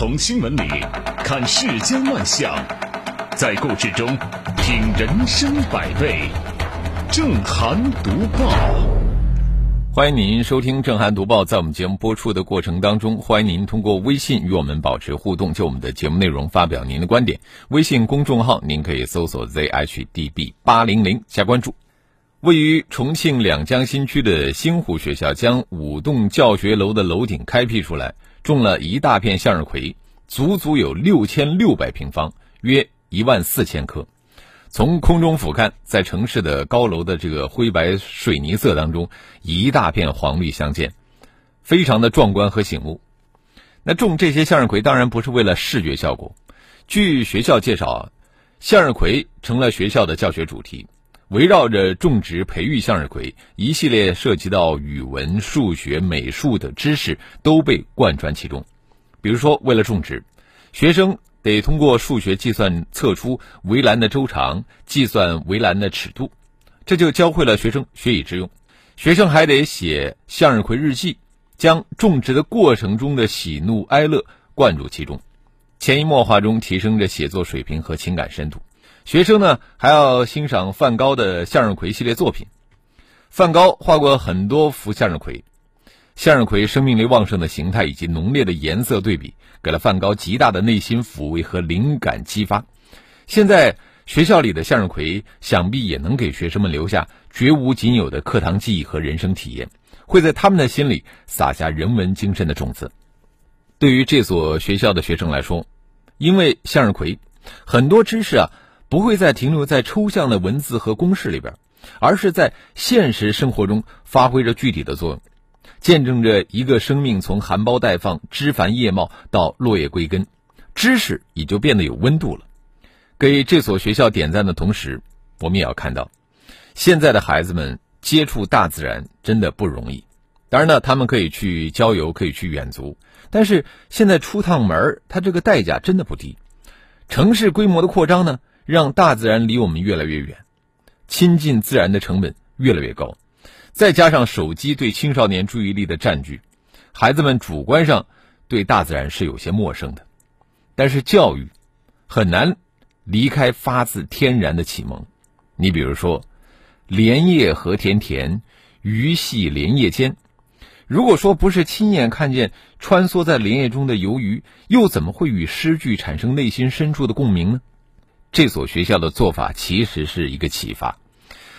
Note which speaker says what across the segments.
Speaker 1: 从新闻里看世间万象，在故事中品人生百味。正涵读报，
Speaker 2: 欢迎您收听正涵读报。在我们节目播出的过程当中，欢迎您通过微信与我们保持互动，就我们的节目内容发表您的观点。微信公众号您可以搜索 zhdb 八零零加关注。位于重庆两江新区的星湖学校将五栋教学楼的楼顶开辟出来，种了一大片向日葵，足足有六千六百平方，约一万四千棵。从空中俯瞰，在城市的高楼的这个灰白水泥色当中，一大片黄绿相间，非常的壮观和醒目。那种这些向日葵当然不是为了视觉效果。据学校介绍，向日葵成了学校的教学主题。围绕着种植、培育向日葵，一系列涉及到语文、数学、美术的知识都被贯穿其中。比如说，为了种植，学生得通过数学计算测出围栏的周长，计算围栏的尺度，这就教会了学生学以致用。学生还得写向日葵日记，将种植的过程中的喜怒哀乐灌入其中，潜移默化中提升着写作水平和情感深度。学生呢还要欣赏梵高的向日葵系列作品。梵高画过很多幅向日葵，向日葵生命力旺盛的形态以及浓烈的颜色对比，给了梵高极大的内心抚慰和灵感激发。现在学校里的向日葵，想必也能给学生们留下绝无仅有的课堂记忆和人生体验，会在他们的心里撒下人文精神的种子。对于这所学校的学生来说，因为向日葵，很多知识啊。不会再停留在抽象的文字和公式里边，而是在现实生活中发挥着具体的作用，见证着一个生命从含苞待放、枝繁叶茂到落叶归根，知识也就变得有温度了。给这所学校点赞的同时，我们也要看到，现在的孩子们接触大自然真的不容易。当然呢，他们可以去郊游，可以去远足，但是现在出趟门他这个代价真的不低。城市规模的扩张呢？让大自然离我们越来越远，亲近自然的成本越来越高，再加上手机对青少年注意力的占据，孩子们主观上对大自然是有些陌生的。但是教育很难离开发自天然的启蒙。你比如说，“莲叶何田田，鱼戏莲叶间”，如果说不是亲眼看见穿梭在莲叶中的游鱼，又怎么会与诗句产生内心深处的共鸣呢？这所学校的做法其实是一个启发，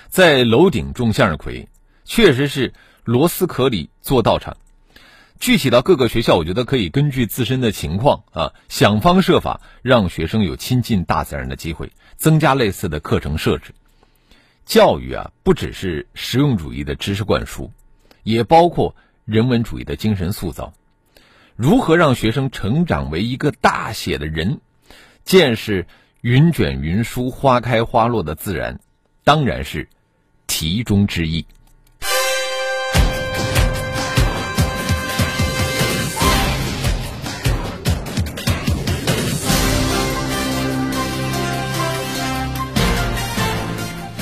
Speaker 2: 在楼顶种向日葵，确实是螺丝壳里做道场。具体到各个学校，我觉得可以根据自身的情况啊，想方设法让学生有亲近大自然的机会，增加类似的课程设置。教育啊，不只是实用主义的知识灌输，也包括人文主义的精神塑造。如何让学生成长为一个大写的人，见识？云卷云舒、花开花落的自然，当然是题中之意。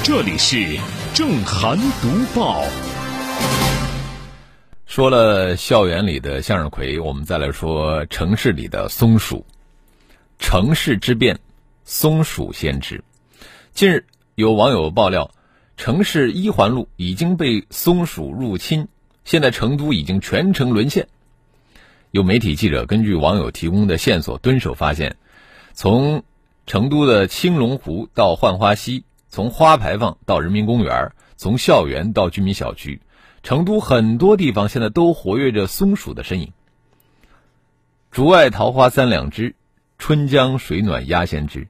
Speaker 1: 这里是正涵读报。
Speaker 2: 说了校园里的向日葵，我们再来说城市里的松鼠。城市之变。松鼠先知。近日，有网友爆料，城市一环路已经被松鼠入侵，现在成都已经全城沦陷。有媒体记者根据网友提供的线索蹲守发现，从成都的青龙湖到浣花溪，从花牌坊到人民公园，从校园到居民小区，成都很多地方现在都活跃着松鼠的身影。竹外桃花三两枝，春江水暖鸭先知。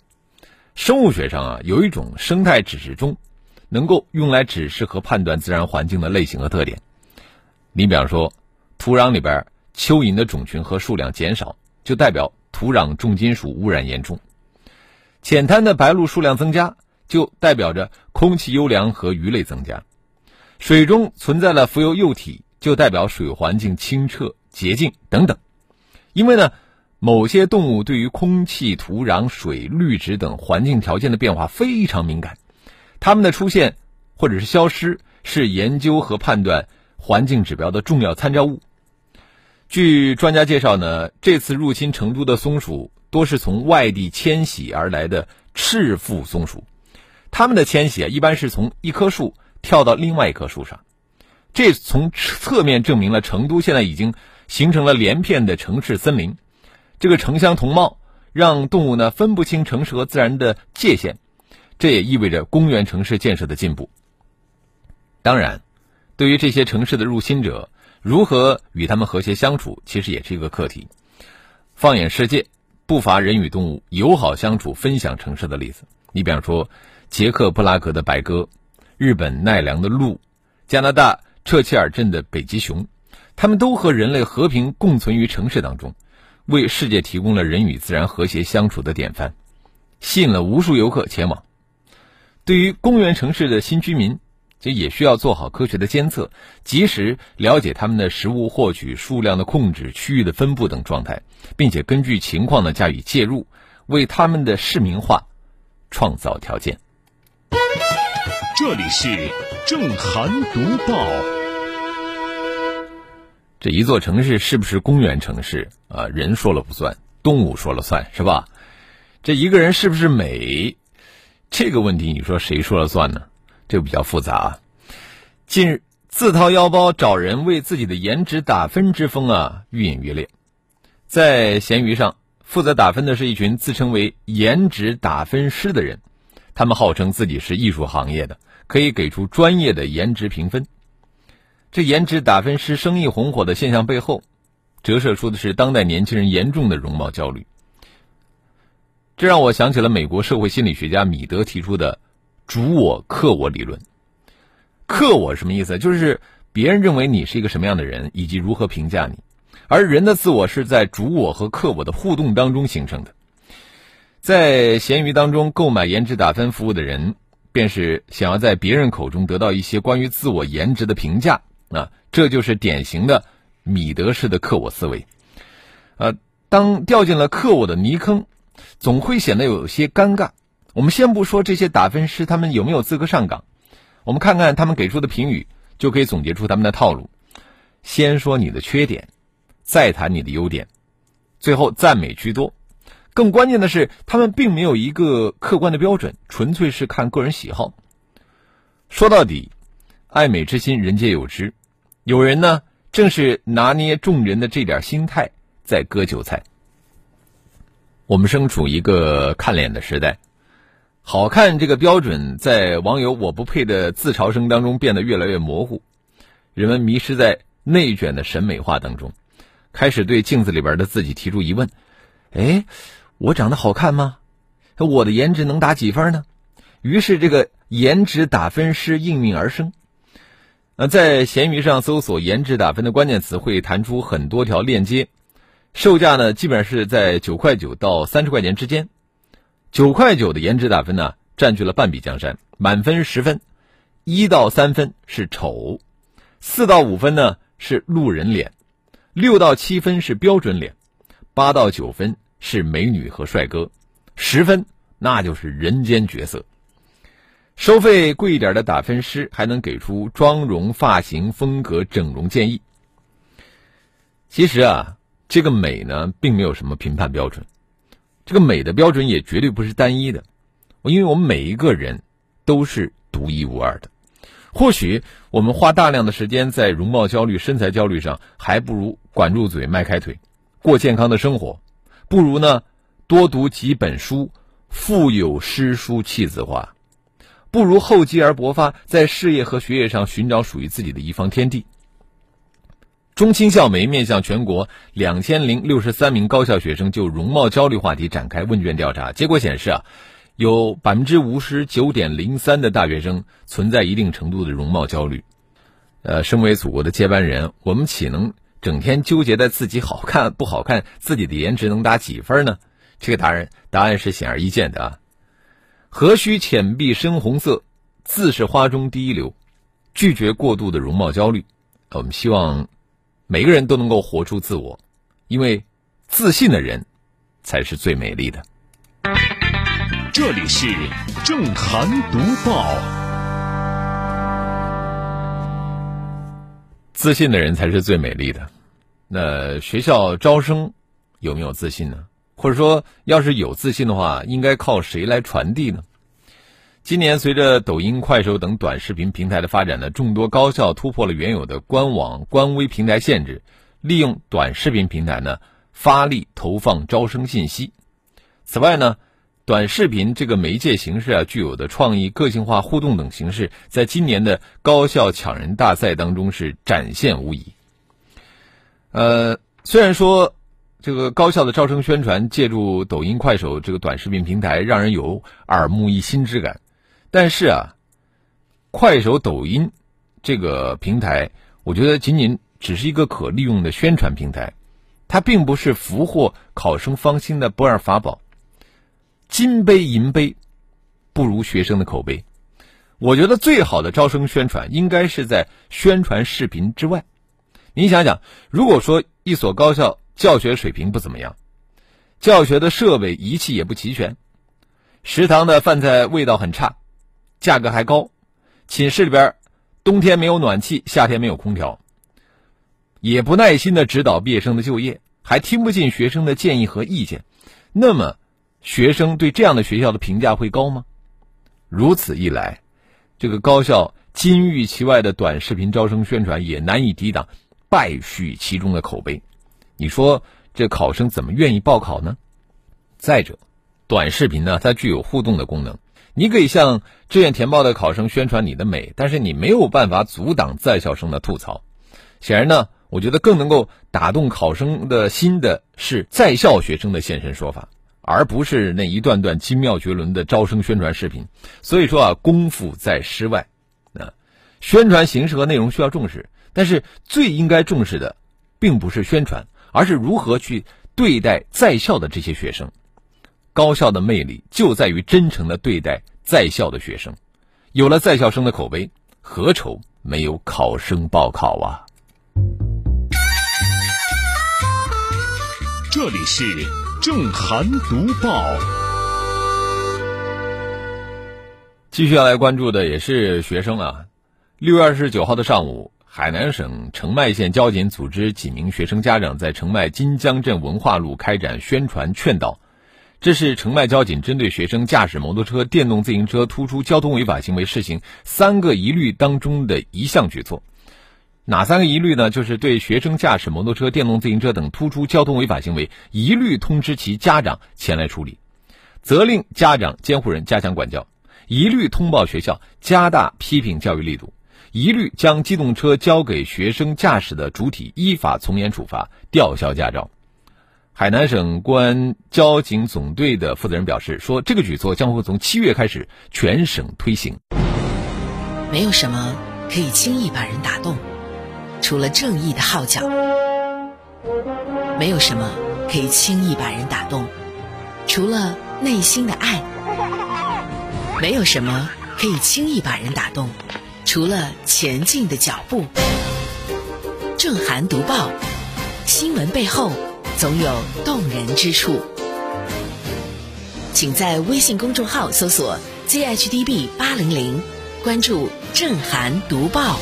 Speaker 2: 生物学上啊，有一种生态指示钟，能够用来指示和判断自然环境的类型和特点。你比方说，土壤里边蚯蚓的种群和数量减少，就代表土壤重金属污染严重；浅滩的白鹭数量增加，就代表着空气优良和鱼类增加；水中存在了浮游幼体，就代表水环境清澈洁净等等。因为呢。某些动物对于空气、土壤、水、绿植等环境条件的变化非常敏感，它们的出现或者是消失是研究和判断环境指标的重要参照物。据专家介绍呢，这次入侵成都的松鼠多是从外地迁徙而来的赤腹松鼠，它们的迁徙啊，一般是从一棵树跳到另外一棵树上，这从侧面证明了成都现在已经形成了连片的城市森林，这个城乡同貌，让动物呢分不清城市和自然的界限，这也意味着公园城市建设的进步。当然，对于这些城市的入侵者，如何与他们和谐相处，其实也是一个课题。放眼世界，不乏人与动物友好相处、分享城市的例子。你比方说，捷克布拉格的白鸽，日本奈良的鹿，加拿大彻切尔镇的北极熊，他们都和人类和平共存于城市当中，为世界提供了人与自然和谐相处的典范，吸引了无数游客前往。对于公园城市的新居民。这也需要做好科学的监测，及时了解他们的食物获取、数量的控制、区域的分布等状态，并且根据情况呢加以介入，为他们的市民化创造条件。
Speaker 1: 这里是正涵读报。
Speaker 2: 这一座城市是不是公园城市啊？人说了不算，动物说了算是吧？这一个人是不是美？这个问题你说谁说了算呢？这个比较复杂啊。近日，自掏腰包找人为自己的颜值打分之风啊，愈演愈烈。在闲鱼上，负责打分的是一群自称为“颜值打分师”的人，他们号称自己是艺术行业的，可以给出专业的颜值评分。这颜值打分师生意红火的现象背后，折射出的是当代年轻人严重的容貌焦虑。这让我想起了美国社会心理学家米德提出的。主我克我理论，克我什么意思？就是别人认为你是一个什么样的人，以及如何评价你。而人的自我是在主我和克我的互动当中形成的。在闲鱼当中购买颜值打分服务的人，便是想要在别人口中得到一些关于自我颜值的评价啊，这就是典型的米德式的克我思维。呃，当掉进了克我的泥坑，总会显得有些尴尬。我们先不说这些打分师他们有没有资格上岗，我们看看他们给出的评语，就可以总结出他们的套路。先说你的缺点，再谈你的优点，最后赞美居多。更关键的是，他们并没有一个客观的标准，纯粹是看个人喜好。说到底，爱美之心人皆有之，有人呢正是拿捏众人的这点心态在割韭菜。我们身处一个看脸的时代。好看这个标准，在网友“我不配”的自嘲声当中变得越来越模糊，人们迷失在内卷的审美化当中，开始对镜子里边的自己提出疑问：哎，我长得好看吗？我的颜值能打几分呢？于是，这个颜值打分师应运而生。呃，在闲鱼上搜索“颜值打分”的关键词，会弹出很多条链接，售价呢，基本上是在九块九到三十块钱之间。九块九的颜值打分呢，占据了半壁江山。满分十分，一到三分是丑，四到五分呢是路人脸，六到七分是标准脸，八到九分是美女和帅哥，十分那就是人间绝色。收费贵一点的打分师还能给出妆容、发型、风格、整容建议。其实啊，这个美呢，并没有什么评判标准。这个美的标准也绝对不是单一的，因为我们每一个人都是独一无二的。或许我们花大量的时间在容貌焦虑、身材焦虑上，还不如管住嘴、迈开腿，过健康的生活；不如呢多读几本书，腹有诗书气自华；不如厚积而薄发，在事业和学业上寻找属于自己的一方天地。中青校媒面向全国两千零六十三名高校学生就容貌焦虑话题展开问卷调查，结果显示啊，有百分之五十九点零三的大学生存在一定程度的容貌焦虑。呃，身为祖国的接班人，我们岂能整天纠结在自己好看不好看，自己的颜值能打几分呢？这个答案答案是显而易见的啊！何须浅碧深红色，自是花中第一流。拒绝过度的容貌焦虑，我们希望。每个人都能够活出自我，因为自信的人才是最美丽的。
Speaker 1: 这里是正涵读报，
Speaker 2: 自信的人才是最美丽的。那学校招生有没有自信呢？或者说，要是有自信的话，应该靠谁来传递呢？今年随着抖音、快手等短视频平台的发展呢，众多高校突破了原有的官网、官微平台限制，利用短视频平台呢发力投放招生信息。此外呢，短视频这个媒介形式啊，具有的创意、个性化互动等形式，在今年的高校抢人大赛当中是展现无疑。呃，虽然说这个高校的招生宣传借助抖音、快手这个短视频平台，让人有耳目一新之感。但是啊，快手、抖音这个平台，我觉得仅仅只是一个可利用的宣传平台，它并不是俘获考生芳心的不二法宝。金杯银杯不如学生的口碑。我觉得最好的招生宣传应该是在宣传视频之外。你想想，如果说一所高校教学水平不怎么样，教学的设备仪器也不齐全，食堂的饭菜味道很差。价格还高，寝室里边冬天没有暖气，夏天没有空调，也不耐心的指导毕业生的就业，还听不进学生的建议和意见，那么学生对这样的学校的评价会高吗？如此一来，这个高校金玉其外的短视频招生宣传也难以抵挡败絮其中的口碑，你说这考生怎么愿意报考呢？再者，短视频呢，它具有互动的功能。你可以向志愿填报的考生宣传你的美，但是你没有办法阻挡在校生的吐槽。显然呢，我觉得更能够打动考生的心的是在校学生的现身说法，而不是那一段段精妙绝伦的招生宣传视频。所以说啊，功夫在诗外，啊，宣传形式和内容需要重视，但是最应该重视的，并不是宣传，而是如何去对待在校的这些学生。高校的魅力就在于真诚的对待在校的学生，有了在校生的口碑，何愁没有考生报考啊？
Speaker 1: 这里是正涵读报，
Speaker 2: 继续要来关注的也是学生啊。六月二十九号的上午，海南省澄迈县交警组织几名学生家长在澄迈金江镇文化路开展宣传劝导。这是澄迈交警针对学生驾驶摩托车、电动自行车突出交通违法行为试行三个一律当中的一项举措。哪三个疑虑呢？就是对学生驾驶摩托车、电动自行车等突出交通违法行为，一律通知其家长前来处理，责令家长、监护人加强管教，一律通报学校，加大批评教育力度，一律将机动车交给学生驾驶的主体依法从严处罚，吊销驾照。海南省公安交警总队的负责人表示说：“这个举措将会从七月开始全省推行。
Speaker 3: 没有什么可以轻易把人打动，除了正义的号角；没有什么可以轻易把人打动，除了内心的爱；没有什么可以轻易把人打动，除了前进的脚步。”正涵读报，新闻背后。总有动人之处，请在微信公众号搜索 “zhdb 八零零”，关注“正涵读报”。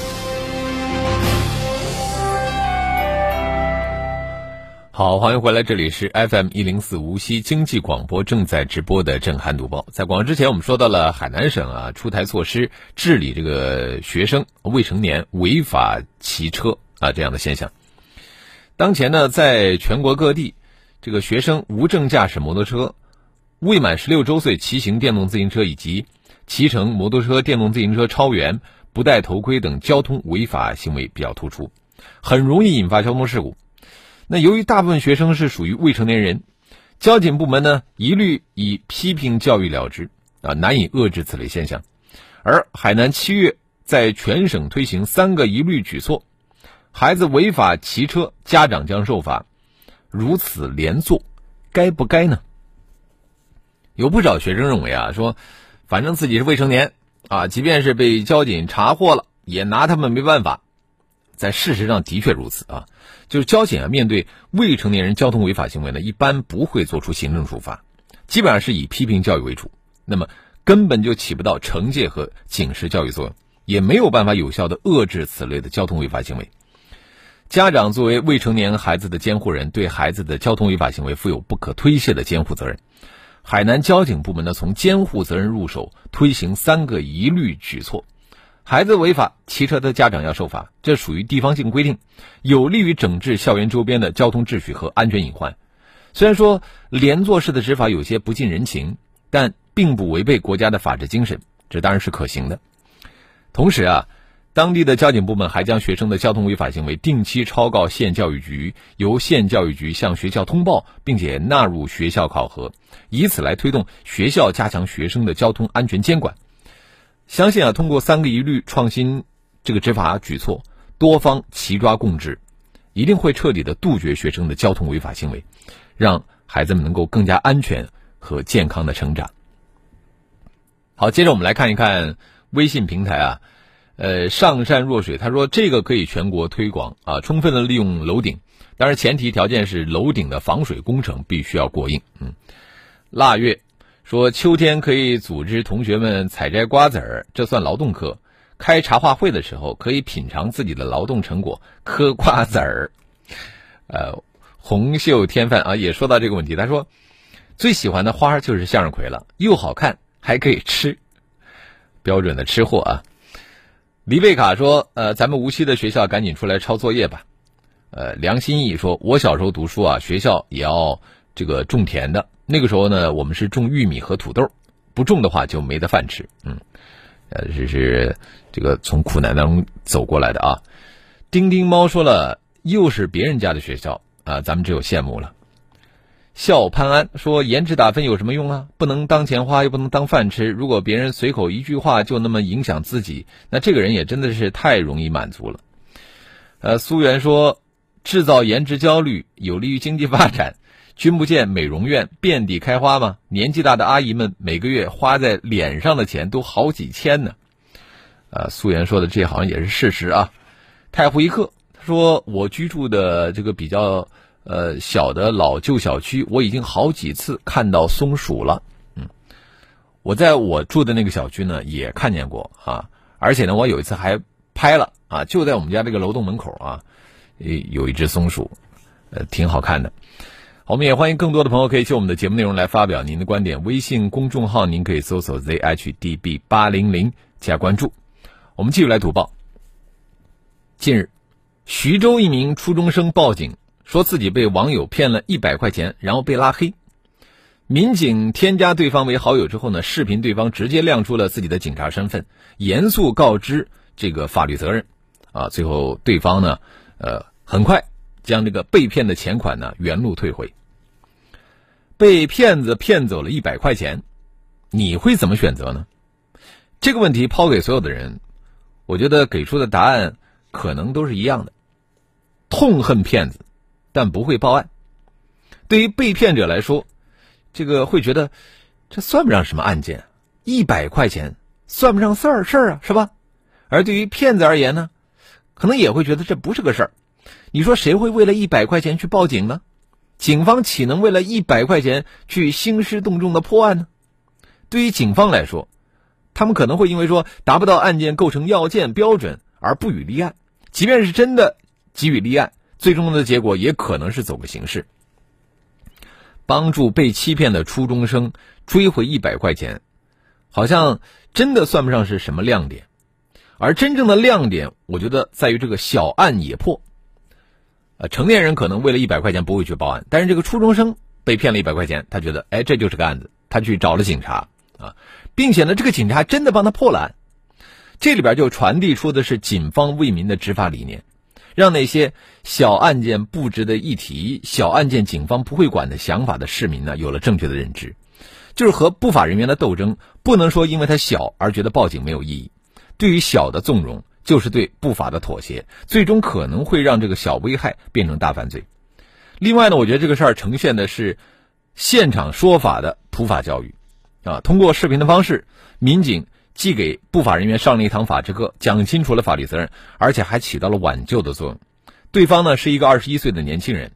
Speaker 2: 好，欢迎回来，这里是 FM 一零四无锡经济广播正在直播的“震撼读报”。在广告之前，我们说到了海南省啊出台措施治理这个学生未成年违法骑车啊这样的现象。当前呢，在全国各地，这个学生无证驾驶摩托车、未满十六周岁骑行电动自行车以及骑乘摩托车、电动自行车超员、不戴头盔等交通违法行为比较突出，很容易引发交通事故。那由于大部分学生是属于未成年人，交警部门呢一律以批评教育了之，啊，难以遏制此类现象。而海南七月在全省推行三个一律举措。孩子违法骑车，家长将受罚，如此连坐，该不该呢？有不少学生认为啊，说反正自己是未成年啊，即便是被交警查获了，也拿他们没办法。在事实上的确如此啊，就是交警啊，面对未成年人交通违法行为呢，一般不会做出行政处罚，基本上是以批评教育为主，那么根本就起不到惩戒和警示教育作用，也没有办法有效的遏制此类的交通违法行为。家长作为未成年孩子的监护人，对孩子的交通违法行为负有不可推卸的监护责任。海南交警部门呢，从监护责任入手，推行三个一律举措。孩子违法骑车的家长要受罚，这属于地方性规定，有利于整治校园周边的交通秩序和安全隐患。虽然说连坐式的执法有些不近人情，但并不违背国家的法治精神，这当然是可行的。同时啊，当地的交警部门还将学生的交通违法行为定期抄告县教育局，由县教育局向学校通报，并且纳入学校考核，以此来推动学校加强学生的交通安全监管。相信啊，通过三个一律创新这个执法举措，多方齐抓共治，一定会彻底的杜绝学生的交通违法行为，让孩子们能够更加安全和健康的成长。好，接着我们来看一看微信平台啊，呃，上善若水，他说这个可以全国推广啊，充分的利用楼顶，当然前提条件是楼顶的防水工程必须要过硬。嗯，腊月。说秋天可以组织同学们采摘瓜子儿，这算劳动课。开茶话会的时候，可以品尝自己的劳动成果，嗑瓜子儿。呃，红袖添饭啊，也说到这个问题。他说，最喜欢的花就是向日葵了，又好看还可以吃，标准的吃货啊。李贝卡说，呃，咱们无锡的学校赶紧出来抄作业吧。呃，梁心义说，我小时候读书啊，学校也要这个种田的。那个时候呢，我们是种玉米和土豆，不种的话就没得饭吃。嗯，呃，这是这个从苦难当中走过来的啊。丁丁猫说了，又是别人家的学校啊，咱们只有羡慕了。笑潘安说，颜值打分有什么用啊？不能当钱花，又不能当饭吃。如果别人随口一句话就那么影响自己，那这个人也真的是太容易满足了。呃，苏源说，制造颜值焦虑有利于经济发展。君不见美容院遍地开花吗？年纪大的阿姨们每个月花在脸上的钱都好几千呢。啊，素颜说的这好像也是事实啊。太湖一刻他说：“我居住的这个比较呃小的老旧小区，我已经好几次看到松鼠了。嗯，我在我住的那个小区呢也看见过啊，而且呢我有一次还拍了啊，就在我们家这个楼栋门口啊，有一只松鼠，呃，挺好看的。”我们也欢迎更多的朋友可以就我们的节目内容来发表您的观点。微信公众号您可以搜索 zhdb 八零零加关注。我们继续来读报。近日，徐州一名初中生报警，说自己被网友骗了一百块钱，然后被拉黑。民警添加对方为好友之后呢，视频对方直接亮出了自己的警察身份，严肃告知这个法律责任。啊，最后对方呢，呃，很快将这个被骗的钱款呢原路退回。被骗子骗走了一百块钱，你会怎么选择呢？这个问题抛给所有的人，我觉得给出的答案可能都是一样的：痛恨骗子，但不会报案。对于被骗者来说，这个会觉得这算不上什么案件，一百块钱算不上事儿事儿啊，是吧？而对于骗子而言呢，可能也会觉得这不是个事儿。你说谁会为了一百块钱去报警呢？警方岂能为了一百块钱去兴师动众的破案呢？对于警方来说，他们可能会因为说达不到案件构成要件标准而不予立案，即便是真的给予立案，最终的结果也可能是走个形式。帮助被欺骗的初中生追回一百块钱，好像真的算不上是什么亮点，而真正的亮点，我觉得在于这个小案也破。呃，成年人可能为了一百块钱不会去报案，但是这个初中生被骗了一百块钱，他觉得，哎，这就是个案子，他去找了警察啊，并且呢，这个警察真的帮他破了案，这里边就传递出的是警方为民的执法理念，让那些小案件不值得一提、小案件警方不会管的想法的市民呢，有了正确的认知，就是和不法人员的斗争，不能说因为他小而觉得报警没有意义，对于小的纵容。就是对不法的妥协，最终可能会让这个小危害变成大犯罪。另外呢，我觉得这个事儿呈现的是现场说法的普法教育，啊，通过视频的方式，民警既给不法人员上了一堂法制课，讲清楚了法律责任，而且还起到了挽救的作用。对方呢是一个二十一岁的年轻人，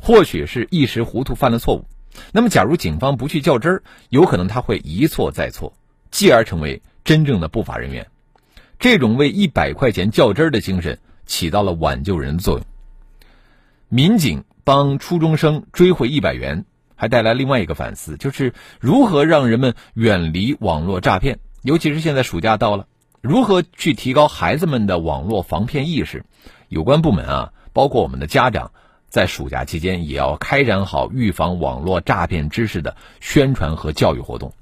Speaker 2: 或许是一时糊涂犯了错误。那么，假如警方不去较真儿，有可能他会一错再错，继而成为真正的不法人员。这种为一百块钱较真儿的精神，起到了挽救人的作用。民警帮初中生追回一百元，还带来另外一个反思，就是如何让人们远离网络诈骗。尤其是现在暑假到了，如何去提高孩子们的网络防骗意识？有关部门啊，包括我们的家长，在暑假期间也要开展好预防网络诈骗知识的宣传和教育活动。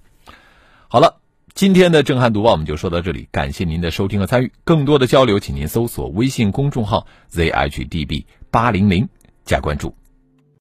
Speaker 2: 好了，今天的震撼读报我们就说到这里，感谢您的收听和参与。更多的交流，请您搜索微信公众号 zhdb 八零零加关注。